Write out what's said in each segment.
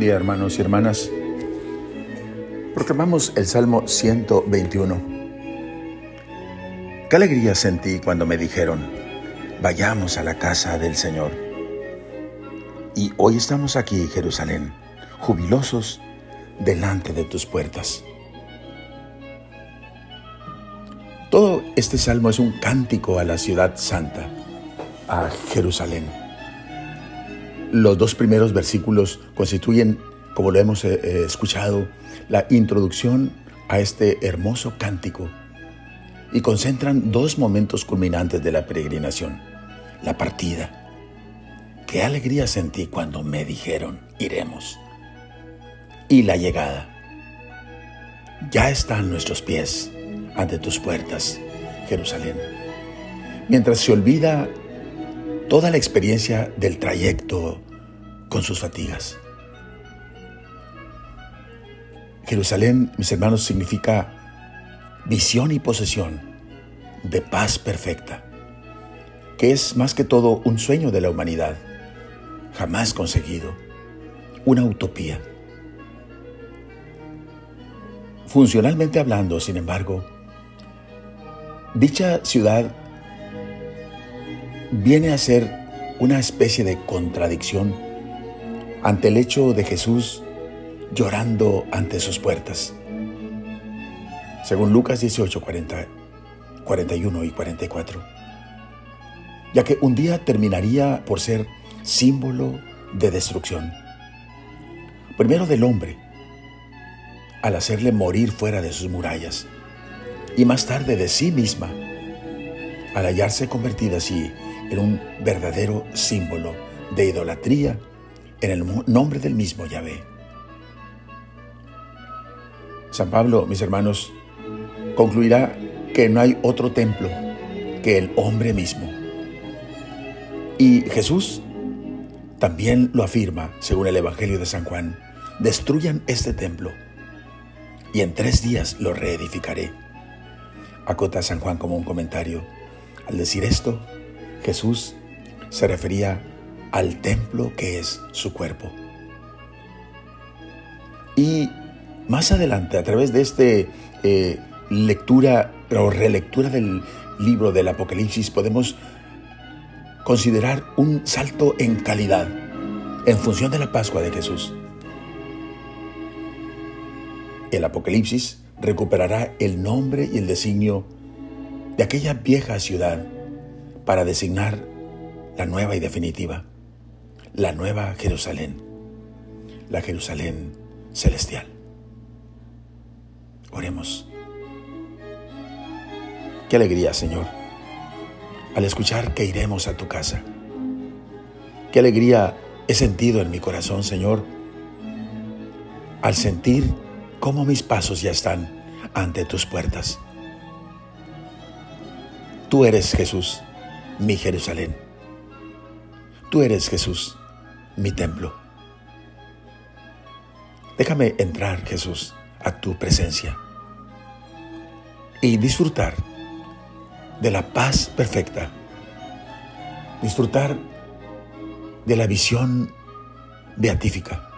hermanos y hermanas. Proclamamos el Salmo 121. Qué alegría sentí cuando me dijeron, vayamos a la casa del Señor. Y hoy estamos aquí, Jerusalén, jubilosos delante de tus puertas. Todo este salmo es un cántico a la ciudad santa, a Jerusalén. Los dos primeros versículos constituyen, como lo hemos eh, eh, escuchado, la introducción a este hermoso cántico y concentran dos momentos culminantes de la peregrinación. La partida. Qué alegría sentí cuando me dijeron, iremos. Y la llegada. Ya están nuestros pies ante tus puertas, Jerusalén. Mientras se olvida toda la experiencia del trayecto con sus fatigas. Jerusalén, mis hermanos, significa visión y posesión de paz perfecta, que es más que todo un sueño de la humanidad, jamás conseguido, una utopía. Funcionalmente hablando, sin embargo, Dicha ciudad viene a ser una especie de contradicción ante el hecho de Jesús llorando ante sus puertas. Según Lucas 18, 41 y 44. Ya que un día terminaría por ser símbolo de destrucción. Primero del hombre, al hacerle morir fuera de sus murallas y más tarde de sí misma, al hallarse convertida así en un verdadero símbolo de idolatría en el nombre del mismo Yahvé. San Pablo, mis hermanos, concluirá que no hay otro templo que el hombre mismo. Y Jesús también lo afirma, según el Evangelio de San Juan, destruyan este templo y en tres días lo reedificaré acota San Juan como un comentario. Al decir esto, Jesús se refería al templo que es su cuerpo. Y más adelante, a través de esta eh, lectura o relectura del libro del Apocalipsis, podemos considerar un salto en calidad en función de la Pascua de Jesús. El Apocalipsis recuperará el nombre y el designio de aquella vieja ciudad para designar la nueva y definitiva, la nueva Jerusalén, la Jerusalén celestial. Oremos. Qué alegría, Señor, al escuchar que iremos a tu casa. Qué alegría he sentido en mi corazón, Señor, al sentir cómo mis pasos ya están ante tus puertas. Tú eres Jesús, mi Jerusalén. Tú eres Jesús, mi templo. Déjame entrar, Jesús, a tu presencia y disfrutar de la paz perfecta, disfrutar de la visión beatífica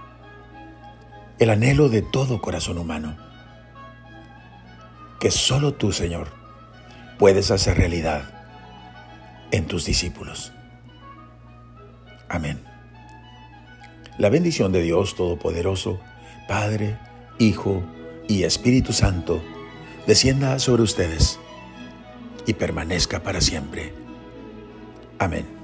el anhelo de todo corazón humano, que solo tú, Señor, puedes hacer realidad en tus discípulos. Amén. La bendición de Dios Todopoderoso, Padre, Hijo y Espíritu Santo, descienda sobre ustedes y permanezca para siempre. Amén.